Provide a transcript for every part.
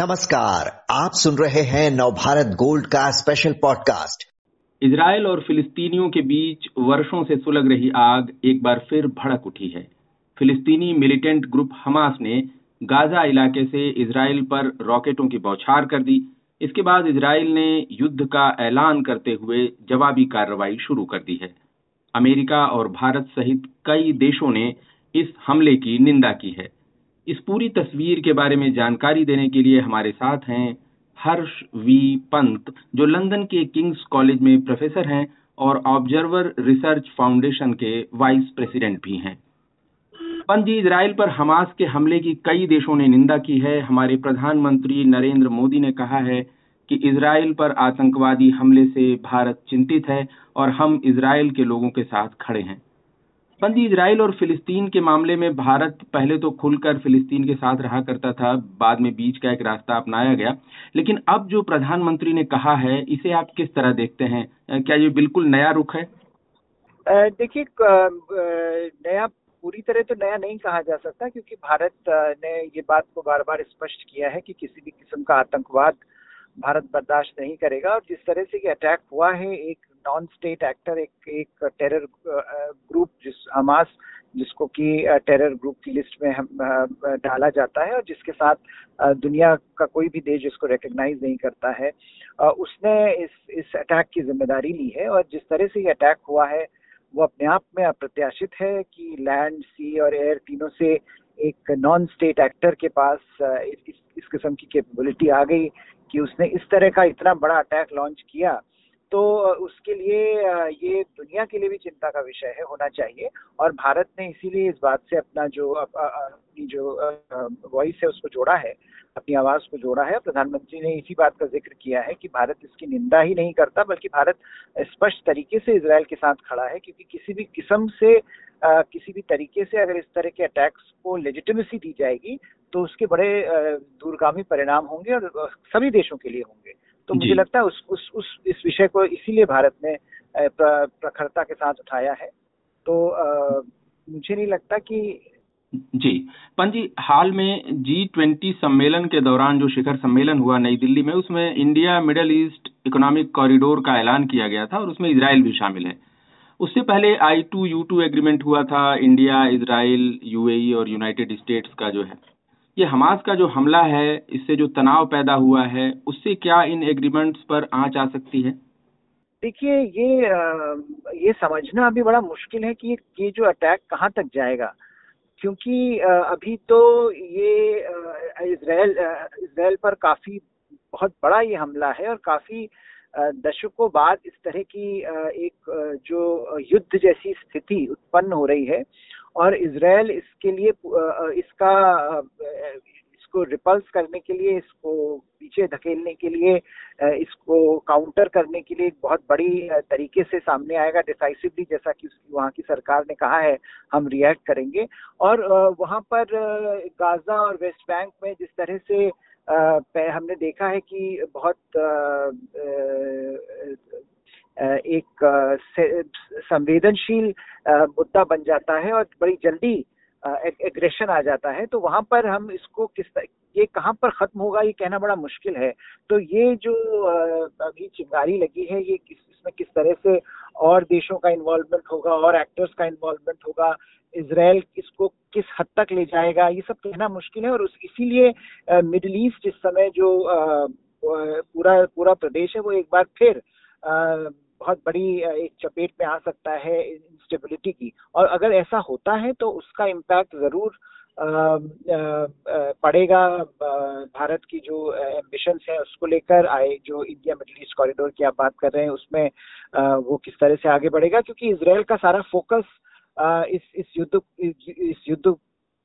नमस्कार, आप सुन रहे हैं नवभारत गोल्ड का स्पेशल पॉडकास्ट इसराइल और फिलिस्तीनियों के बीच वर्षों से सुलग रही आग एक बार फिर भड़क उठी है। फिलिस्तीनी मिलिटेंट ग्रुप हमास ने गाजा इलाके से इसराइल पर रॉकेटों की बौछार कर दी। इसके बाद इसराइल ने युद्ध का ऐलान करते हुए जवाबी कार्रवाई शुरू कर दी है। अमेरिका और भारत सहित कई देशों ने इस हमले की निंदा की है। इस पूरी तस्वीर के बारे में जानकारी देने के लिए हमारे साथ हैं हर्ष वी पंत, जो लंदन के किंग्स कॉलेज में प्रोफेसर हैं और ऑब्जर्वर रिसर्च फाउंडेशन के वाइस प्रेसिडेंट भी हैं। पंत जी इसराइल पर हमास के हमले की कई देशों ने निंदा की है। हमारे प्रधानमंत्री नरेंद्र मोदी ने कहा है कि इसराइल पर आतंकवादी हमले से भारत चिंतित है और हम इसराइल के लोगों के साथ खड़े हैं। बंदी इसराइल और फिलिस्तीन के मामले में भारत पहले तो खुलकर फिलिस्तीन के साथ रहा करता था, बाद में बीच का एक रास्ता अपनाया गया। लेकिन अब जो प्रधानमंत्री ने कहा है, इसे आप किस तरह देखते हैं? क्या ये बिल्कुल नया रुख है? देखिए नया, पूरी तरह तो नया नहीं कहा जा सकता, क्योंकि भारत ने ये बात को बार बार स्पष्ट किया है कि किसी भी किस्म का आतंकवाद भारत बर्दाश्त नहीं करेगा। और जिस तरह से ये अटैक हुआ है एक नॉन स्टेट एक्टर एक एक टेरर ग्रुप जिस हमास जिसको कि टेरर ग्रुप की लिस्ट में हम डाला जाता है और जिसके साथ दुनिया का कोई भी देश इसको रिकग्नाइज नहीं करता है। उसने इस इस अटैक की ज़िम्मेदारी ली है और जिस तरह से ये अटैक हुआ है वो अपने आप में अप्रत्याशित है कि लैंड सी और एयर तीनों से एक नॉन स्टेट एक्टर के पास इस, इस किस्म की कैपेबिलिटी आ गई। कि उसने इस तरह का इतना बड़ा अटैक लॉन्च किया तो उसके लिए ये दुनिया के लिए भी चिंता का विषय है, होना चाहिए। और भारत ने इसीलिए इस बात से अपना जो अपनी जो वॉइस है उसको जोड़ा है अपनी आवाज़ को जोड़ा है। प्रधानमंत्री ने इसी बात का ज़िक्र किया है कि भारत इसकी निंदा ही नहीं करता बल्कि भारत स्पष्ट तरीके से इसराइल के साथ खड़ा है क्योंकि किसी भी किस्म से आ, किसी भी तरीके से अगर इस तरह के अटैक्स को लेजिटिमेसी दी जाएगी तो उसके बड़े दूरगामी परिणाम होंगे और सभी देशों के लिए होंगे। तो मुझे लगता है उस उस उस इस विषय को इसीलिए भारत ने प्रखरता के साथ उठाया है। तो आ, मुझे नहीं लगता कि जी। पंजी, हाल में जी ट्वेंटी सम्मेलन के दौरान जो शिखर सम्मेलन हुआ नई दिल्ली में, उसमें India, Middle East economic corridor का ऐलान किया गया था और उसमें इसराइल भी शामिल है। उससे पहले I two U two agreement हुआ था, इंडिया इसराइल यूएई और यूनाइटेड स्टेट्स का जो है। ये हमास का जो हमला है, इससे जो तनाव पैदा हुआ है, उससे क्या इन एग्रीमेंट्स पर आँच आ सकती है? देखिए, ये ये समझना अभी बड़ा मुश्किल है कि ये जो अटैक कहाँ तक जाएगा। क्योंकि अभी तो ये इसराइल इसराइल पर काफ़ी बहुत बड़ा ये हमला है और काफ़ी दशकों बाद इस तरह की एक जो युद्ध जैसी स्थिति उत्पन्न हो रही है और इसराइल इसके लिए इसका इसको रिपल्स करने के लिए, इसको पीछे धकेलने के लिए इसको काउंटर करने के लिए एक बहुत बड़ी तरीके से सामने आएगा डिसाइसिवली जैसा कि वहाँ की सरकार ने कहा है, हम रिएक्ट करेंगे। और वहाँ पर गाजा और वेस्ट बैंक में जिस तरह से हमने देखा है कि बहुत एक संवेदनशील मुद्दा बन जाता है और बड़ी जल्दी एग्रेशन आ जाता है तो वहाँ पर हम इसको किस ये कहाँ पर खत्म होगा, ये कहना बड़ा मुश्किल है। तो ये जो अभी चिंगारी लगी है, ये किस, इसमें किस तरह से और देशों का इन्वॉल्वमेंट होगा, और एक्टर्स का इन्वॉल्वमेंट होगा, इसराइल इसको किस हद तक ले जाएगा, ये सब कहना मुश्किल है, और इसीलिए मिडिल ईस्ट इस समय जो पूरा पूरा प्रदेश है, वो एक बार फिर बहुत बड़ी एक चपेट में आ सकता है इंस्टेबिलिटी की। और अगर ऐसा होता है तो उसका इम्पैक्ट ज़रूर पड़ेगा भारत की जो एम्बिशंस है उसको लेकर आए, जो इंडिया मिडल ईस्ट कॉरिडोर की आप बात कर रहे हैं, उसमें वो किस तरह से आगे बढ़ेगा? क्योंकि इसराइल का सारा फोकस इस इस युद्ध इस युद्ध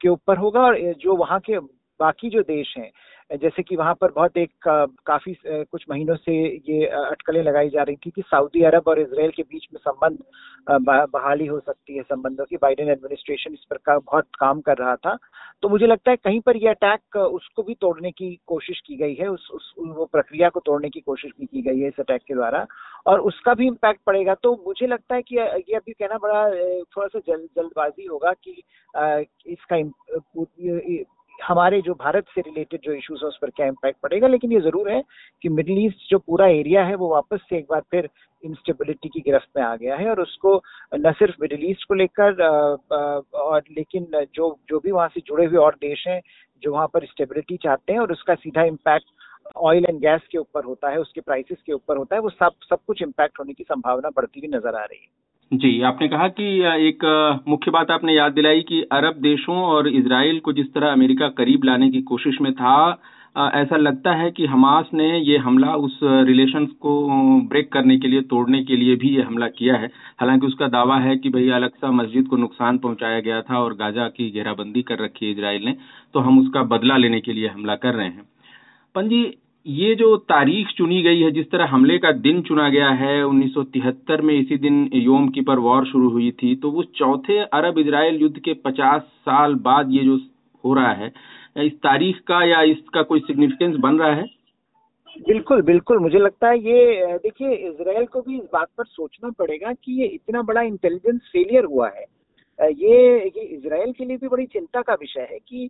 के ऊपर होगा और जो वहाँ के बाकी जो देश हैं जैसे कि वहाँ पर बहुत एक काफ़ी कुछ महीनों से ये अटकलें लगाई जा रही थी कि सऊदी अरब और इसराइल के बीच में संबंध बहाली हो सकती है संबंधों की। बाइडेन एडमिनिस्ट्रेशन इस पर का बहुत काम कर रहा था। तो मुझे लगता है कहीं पर यह अटैक उसको भी तोड़ने की कोशिश की गई है उस, उस वो प्रक्रिया को तोड़ने की कोशिश भी की गई है इस अटैक के द्वारा। और उसका भी इम्पैक्ट पड़ेगा। तो मुझे लगता है कि ये अभी कहना बड़ा थोड़ा सा जल, जल्दबाजी होगा कि इसका हमारे जो भारत से रिलेटेड जो इश्यूज़ है, उस पर क्या इम्पैक्ट पड़ेगा? लेकिन ये ज़रूर है कि मिडिल ईस्ट जो पूरा एरिया है, वो वापस से एक बार फिर इंस्टेबिलिटी की गिरफ्त में आ गया है और उसको न सिर्फ़ मिडिल ईस्ट को लेकर और लेकिन जो जो भी वहाँ से जुड़े हुए और देश हैं, जो वहाँ पर स्टेबिलिटी चाहते हैं और उसका सीधा इम्पैक्ट ऑयल एंड गैस के ऊपर होता है, उसके प्राइसेस के ऊपर होता है, वो सब सब कुछ इम्पैक्ट होने की संभावना बढ़ती हुई नज़र आ रही है। जी, आपने कहा कि एक मुख्य बात आपने याद दिलाई कि अरब देशों और इसराइल को जिस तरह अमेरिका करीब लाने की कोशिश में था ऐसा लगता है कि हमास ने ये हमला उस रिलेशन को ब्रेक करने के लिए, तोड़ने के लिए भी ये हमला किया है। हालाँकि उसका दावा है कि भई अलक्सा मस्जिद को नुकसान पहुँचाया गया था और गाजा की घेराबंदी कर रखी है इसराइल ने तो हम उसका बदला लेने के लिए हमला कर रहे हैं। पंजी ये जो तारीख चुनी गई है, जिस तरह हमले का दिन चुना गया है 1973 में इसी दिन योम की पर वॉर शुरू हुई थी तो वो चौथे अरब इजराइल युद्ध के 50 साल बाद ये जो हो रहा है, इस तारीख का या इसका कोई सिग्निफिकेंस बन रहा है? बिल्कुल बिल्कुल। मुझे लगता है ये, देखिए इसराइल को भी इस बात पर सोचना पड़ेगा कि ये इतना बड़ा इंटेलिजेंस फेलियर हुआ है। ये ये इसराइल के लिए भी बड़ी चिंता का विषय है कि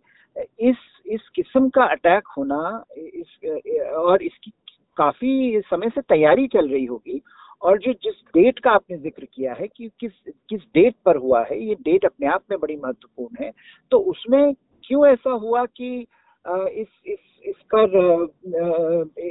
इस इस किस्म का अटैक होना, इस और इसकी काफ़ी समय से तैयारी चल रही होगी और जो, जिस डेट का आपने ज़िक्र किया है कि किस किस डेट पर हुआ है, ये डेट अपने आप में बड़ी महत्वपूर्ण है। तो उसमें क्यों ऐसा हुआ कि इस इस इस पर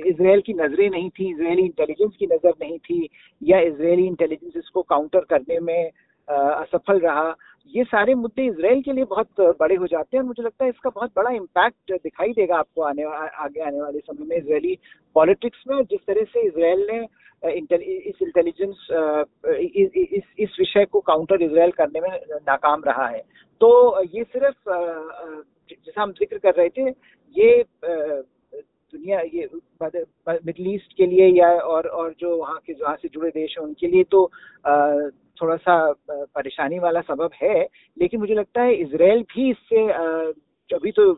इसराइल की नज़रें नहीं थी इसराइली इंटेलिजेंस की नज़र नहीं थी या इसराइली इंटेलिजेंस इसको काउंटर करने में असफल रहा। ये सारे मुद्दे इसराइल के लिए बहुत बड़े हो जाते हैं और मुझे लगता है इसका बहुत बड़ा इम्पैक्ट दिखाई देगा आपको आने आगे आने वाले समय में इसराइली पॉलिटिक्स में। जिस तरह से इसराइल ने इस इंटेलिजेंस इस इस विषय को काउंटर इसराइल करने में नाकाम रहा है। तो ये सिर्फ़ जैसा हम ज़िक्र कर रहे थे, ये दुनिया, ये मिडल ईस्ट के लिए या और और जो वहाँ के वहाँ से जुड़े देश हैं उनके लिए तो थोड़ा सा परेशानी वाला सबब है, लेकिन मुझे लगता है इसराइल भी इससे अभी तो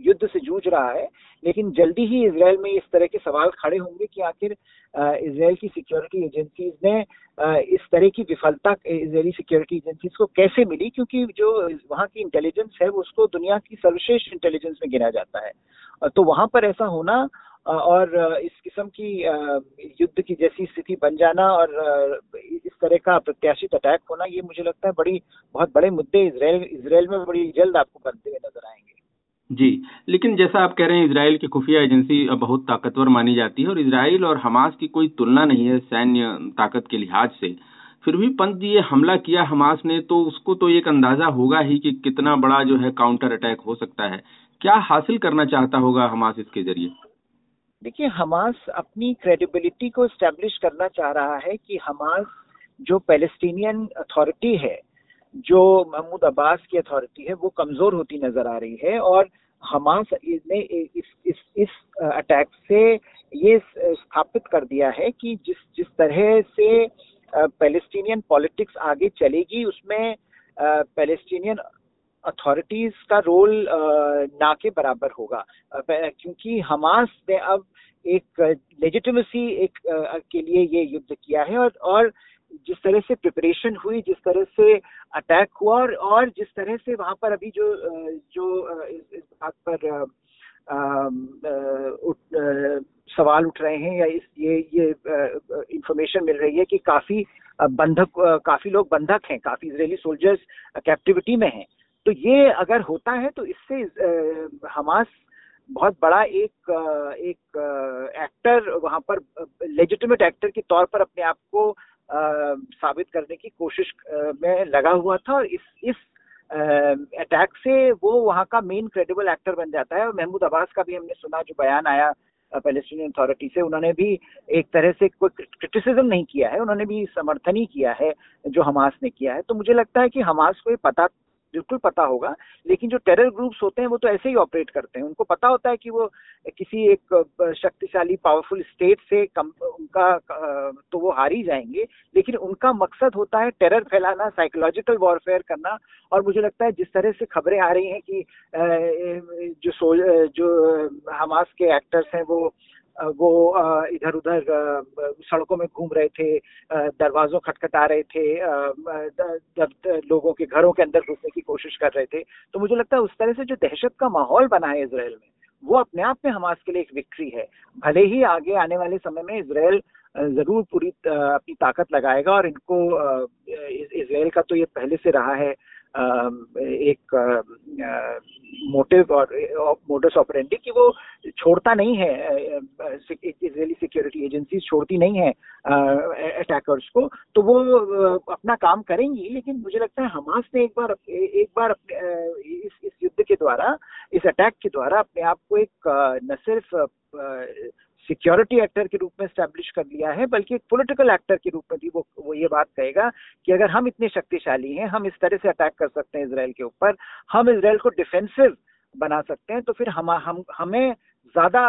युद्ध से जूझ रहा है, लेकिन जल्दी ही इसराइल में इस तरह के सवाल खड़े होंगे कि आखिर इसराइल की सिक्योरिटी एजेंसीज ने इस तरह की विफलता इसराइली सिक्योरिटी एजेंसीज को कैसे मिली? क्योंकि जो वहाँ की इंटेलिजेंस है उसको दुनिया की सर्वश्रेष्ठ इंटेलिजेंस में गिना जाता है। तो वहाँ पर ऐसा होना और इस किस्म की युद्ध की जैसी स्थिति बन जाना और इस तरह का प्रत्याशित अटैक होना, ये मुझे लगता है बड़ी, बहुत बड़े मुद्दे इसराइल इसराइल में बड़ी जल्द आपको बनते हुए नज़र आएँगे। जी, लेकिन जैसा आप कह रहे हैं इसराइल की खुफिया एजेंसी बहुत ताकतवर मानी जाती है और इसराइल और हमास की कोई तुलना नहीं है सैन्य ताकत के लिहाज से। फिर भी पंत जी ये हमला किया हमास ने तो उसको तो एक अंदाज़ा होगा ही कि कितना बड़ा जो है काउंटर अटैक हो सकता है। क्या हासिल करना चाहता होगा हमास इसके ज़रिए? देखिए, हमास अपनी क्रेडिबिलिटी को स्टैब्लिश करना चाह रहा है कि हमास जो पैलेस्टीनियन अथॉरिटी है, जो महमूद अब्बास की अथॉरिटी है, वो कमज़ोर होती नज़र आ रही है और हमास ने इस इस इस अटैक से ये स्थापित कर दिया है कि जिस जिस तरह से पैलेस्टीनियन पॉलिटिक्स आगे चलेगी, उसमें पैलेस्टीनियन अथॉरिटीज का रोल ना के बराबर होगा। क्योंकि हमास ने अब एक लेजिटिमेसी एक के लिए ये युद्ध किया है और और जिस तरह से प्रिपरेशन हुई जिस तरह से अटैक हुआ और, और जिस तरह से वहाँ पर अभी जो जो इस, बात पर आ, सवाल उठ रहे हैं या इस ये ये इंफॉर्मेशन मिल रही है कि काफ़ी बंधक काफ़ी लोग बंधक हैं काफ़ी इसराइली सोल्जर्स कैप्टिविटी में हैं। तो ये अगर होता है तो इससे हमास बहुत बड़ा एक एक एक्टर वहाँ पर लेजिटिमेट एक्टर के तौर पर अपने आप को साबित करने की कोशिश में लगा हुआ था और इस इस अटैक से वो वहाँ का मेन क्रेडिबल एक्टर बन जाता है। और महमूद अब्बास का भी हमने सुना जो बयान आया पैलेस्टीनियन अथॉरिटी से, उन्होंने भी एक तरह से कोई क्रिटिसिज्म नहीं किया है, उन्होंने भी समर्थन ही किया है, जो हमास ने किया है। तो मुझे लगता है कि हमास को ये पता बिल्कुल पता होगा, लेकिन जो टेरर ग्रुप्स होते हैं, वो तो ऐसे ही ऑपरेट करते हैं। उनको पता होता है कि वो किसी एक शक्तिशाली पावरफुल स्टेट से कम, उनका तो वो हार ही जाएँगे, लेकिन उनका मकसद होता है टेरर फैलाना साइकोलॉजिकल वॉरफेयर करना, और मुझे लगता है जिस तरह से खबरें आ रही हैं कि जो सो जो हमास के एक्टर्स हैं, वो वो इधर उधर सड़कों में घूम रहे थे दरवाजों खटखटा रहे थे लोगों के घरों के अंदर घुसने की कोशिश कर रहे थे तो मुझे लगता है उस तरह से जो दहशत का माहौल बना है इसराइल में, वो अपने आप में हमास के लिए एक विक्ट्री है। भले ही आगे आने वाले समय में इसराइल ज़रूर पूरी अपनी ताकत लगाएगा और इनको इसराइल का तो ये पहले से रहा है एक मोटिव और मोटर्स ऑपरेंडी कि वो छोड़ता नहीं है इसराइली सिक्योरिटी एजेंसी छोड़ती नहीं है अटैकर्स को तो वो अपना काम करेंगी, लेकिन मुझे लगता है हमास ने एक बार एक बार इस इस युद्ध के द्वारा, इस अटैक के द्वारा अपने आप को एक न सिर्फ़ सिक्योरिटी एक्टर के रूप में स्टैब्लिश कर लिया है बल्कि एक पॉलिटिकल एक्टर के रूप में भी वो वो ये बात कहेगा कि अगर हम इतने शक्तिशाली हैं हम इस तरह से अटैक कर सकते हैं इसराइल के ऊपर हम इसराइल को डिफेंसिव बना सकते हैं तो फिर हम हम हमें ज़्यादा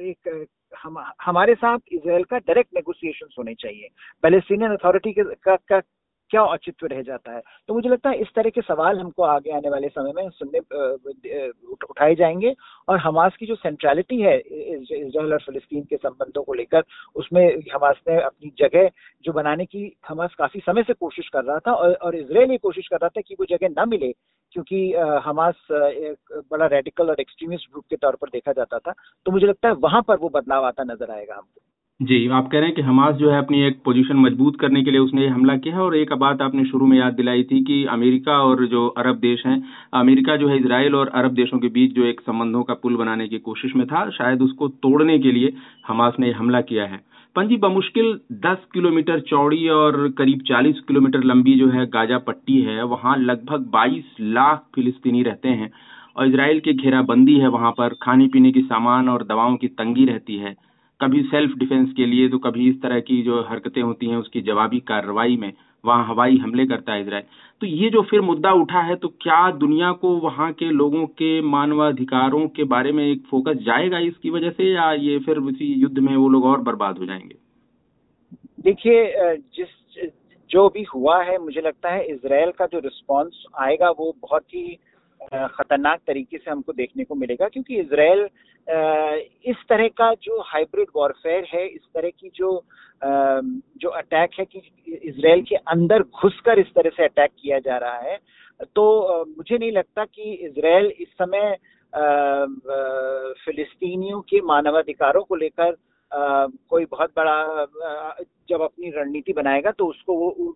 एक हम हमारे साथ इसराइल का डायरेक्ट नेगोशिएशन होने चाहिए। पैलेस्टीनियन अथॉरिटी के का, क्या औचित्य रह जाता है? तो मुझे लगता है इस तरह के सवाल हमको आगे आने वाले समय में सुनने उठाए जाएँगे और हमास की जो सेंट्रलिटी है इसराइल और फिलिस्तीन के संबंधों को लेकर उसमें हमास ने अपनी जगह जो बनाने की हमास काफ़ी समय से कोशिश कर रहा था और, और इसराइल ये कोशिश कर रहा था कि वो जगह न मिले क्योंकि हमास एक बड़ा रेडिकल और एक्सट्रीमिस्ट ग्रुप के तौर पर देखा जाता था। तो मुझे लगता है वहाँ पर वो बदलाव आता नज़र आएगा हमको। जी, आप कह रहे हैं कि हमास जो है अपनी एक पोजीशन मज़बूत करने के लिए उसने ये हमला किया है और एक बात आपने शुरू में याद दिलाई थी कि अमेरिका और जो अरब देश हैं, अमेरिका जो है इसराइल और अरब देशों के बीच जो एक संबंधों का पुल बनाने की कोशिश में था, शायद उसको तोड़ने के लिए हमास ने हमला किया है। पंजी, बमुश्किल 10 किलोमीटर चौड़ी और करीब 40 किलोमीटर लंबी जो है गाजा पट्टी है, वहाँ लगभग 22 लाख फिलिस्तीनी रहते हैं और इसराइल की घेराबंदी है, वहाँ पर खाने पीने की सामान और दवाओं की तंगी रहती है। कभी सेल्फ डिफेंस के लिए तो कभी इस तरह की जो हरकतें होती हैं, उसकी जवाबी कार्रवाई में वहाँ हवाई हमले करता है इसराइल। तो ये जो फिर मुद्दा उठा है तो क्या दुनिया को वहाँ के लोगों के मानवाधिकारों के बारे में एक फोकस जाएगा इसकी वजह से, या ये फिर उसी युद्ध में वो लोग और बर्बाद हो जाएँगे? देखिए जिस, जो भी हुआ है, मुझे लगता है इसराइल का जो रिस्पांस आएगा, वो बहुत ही खतरनाक तरीके से हमको देखने को मिलेगा, क्योंकि इसराइल इस तरह का जो हाइब्रिड वॉरफेयर है, इस तरह की जो जो अटैक है कि इसराइल के अंदर घुसकर इस तरह से अटैक किया जा रहा है तो मुझे नहीं लगता कि इसराइल इस समय फिलिस्तीनियों के मानवाधिकारों को लेकर कोई बहुत बड़ा जब अपनी रणनीति बनाएगा तो उसको वो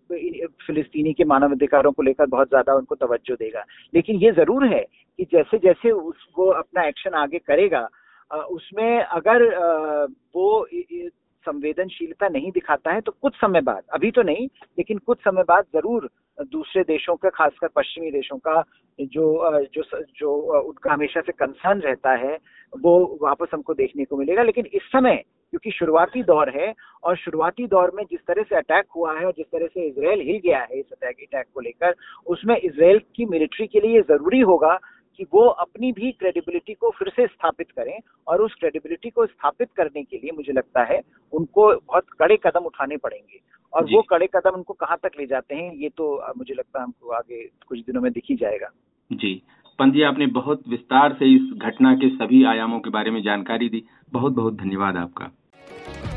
फिलिस्तीनी के मानवाधिकारों को लेकर बहुत ज़्यादा उनको तवज्जो देगा। लेकिन ये ज़रूर है कि जैसे जैसे उसको अपना एक्शन आगे करेगा उसमें अगर वो संवेदनशीलता नहीं दिखाता है तो कुछ समय बाद, अभी तो नहीं, लेकिन कुछ समय बाद ज़रूर दूसरे देशों का, खासकर पश्चिमी देशों का जो जो जो उनका हमेशा से कंसर्न रहता है, वो वापस हमको देखने को मिलेगा। लेकिन इस समय क्योंकि शुरुआती दौर है और शुरुआती दौर में जिस तरह से अटैक हुआ है और जिस तरह से इसराइल हिल गया है इस अटैक अटैक को लेकर उसमें इसराइल की मिलिट्री के लिए ज़रूरी होगा कि वो अपनी भी क्रेडिबिलिटी को फिर से स्थापित करें और उस क्रेडिबिलिटी को स्थापित करने के लिए मुझे लगता है उनको बहुत कड़े कदम उठाने पड़ेंगे। और वो कड़े कदम उनको कहाँ तक ले जाते हैं ये तो मुझे लगता है हमको आगे कुछ दिनों में दिखी जाएगा। जी। पंजी आपने बहुत विस्तार से इस घटना के सभी आयामों के बारे में जानकारी दी। बहुत बहुत धन्यवाद आपका। Thank you.